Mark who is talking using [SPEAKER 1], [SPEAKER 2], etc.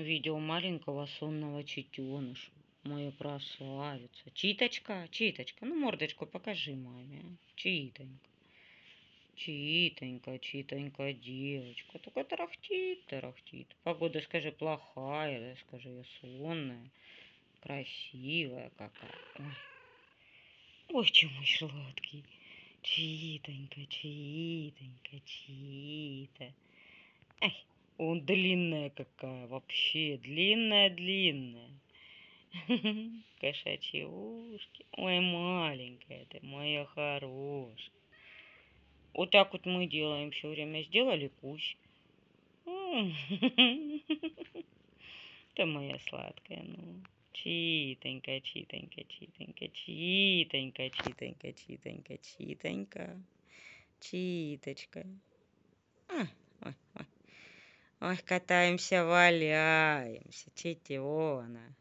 [SPEAKER 1] Видео маленького сонного читеныша. Моя красавица. Читочка, читочка. Ну, мордочку покажи маме. Читонька. Читонька, читонька, девочка. Только тарахтит, тарахтит. Погода, скажи, плохая, скажи, я сонная. Красивая какая. Ой. Ой, че мой сладкий. Читонька, читонька, чита. Он длинная какая, вообще длинная-длинная. Кошачьи ушки. Ой, маленькая ты, моя хорошая. Вот так вот мы делаем все время. Сделали кусь. Ты моя сладкая, ну. Читонька, читонька, читонька, читонька, читонька, читонька, читонька, читочка. Ой, катаемся, валяемся. Читиона.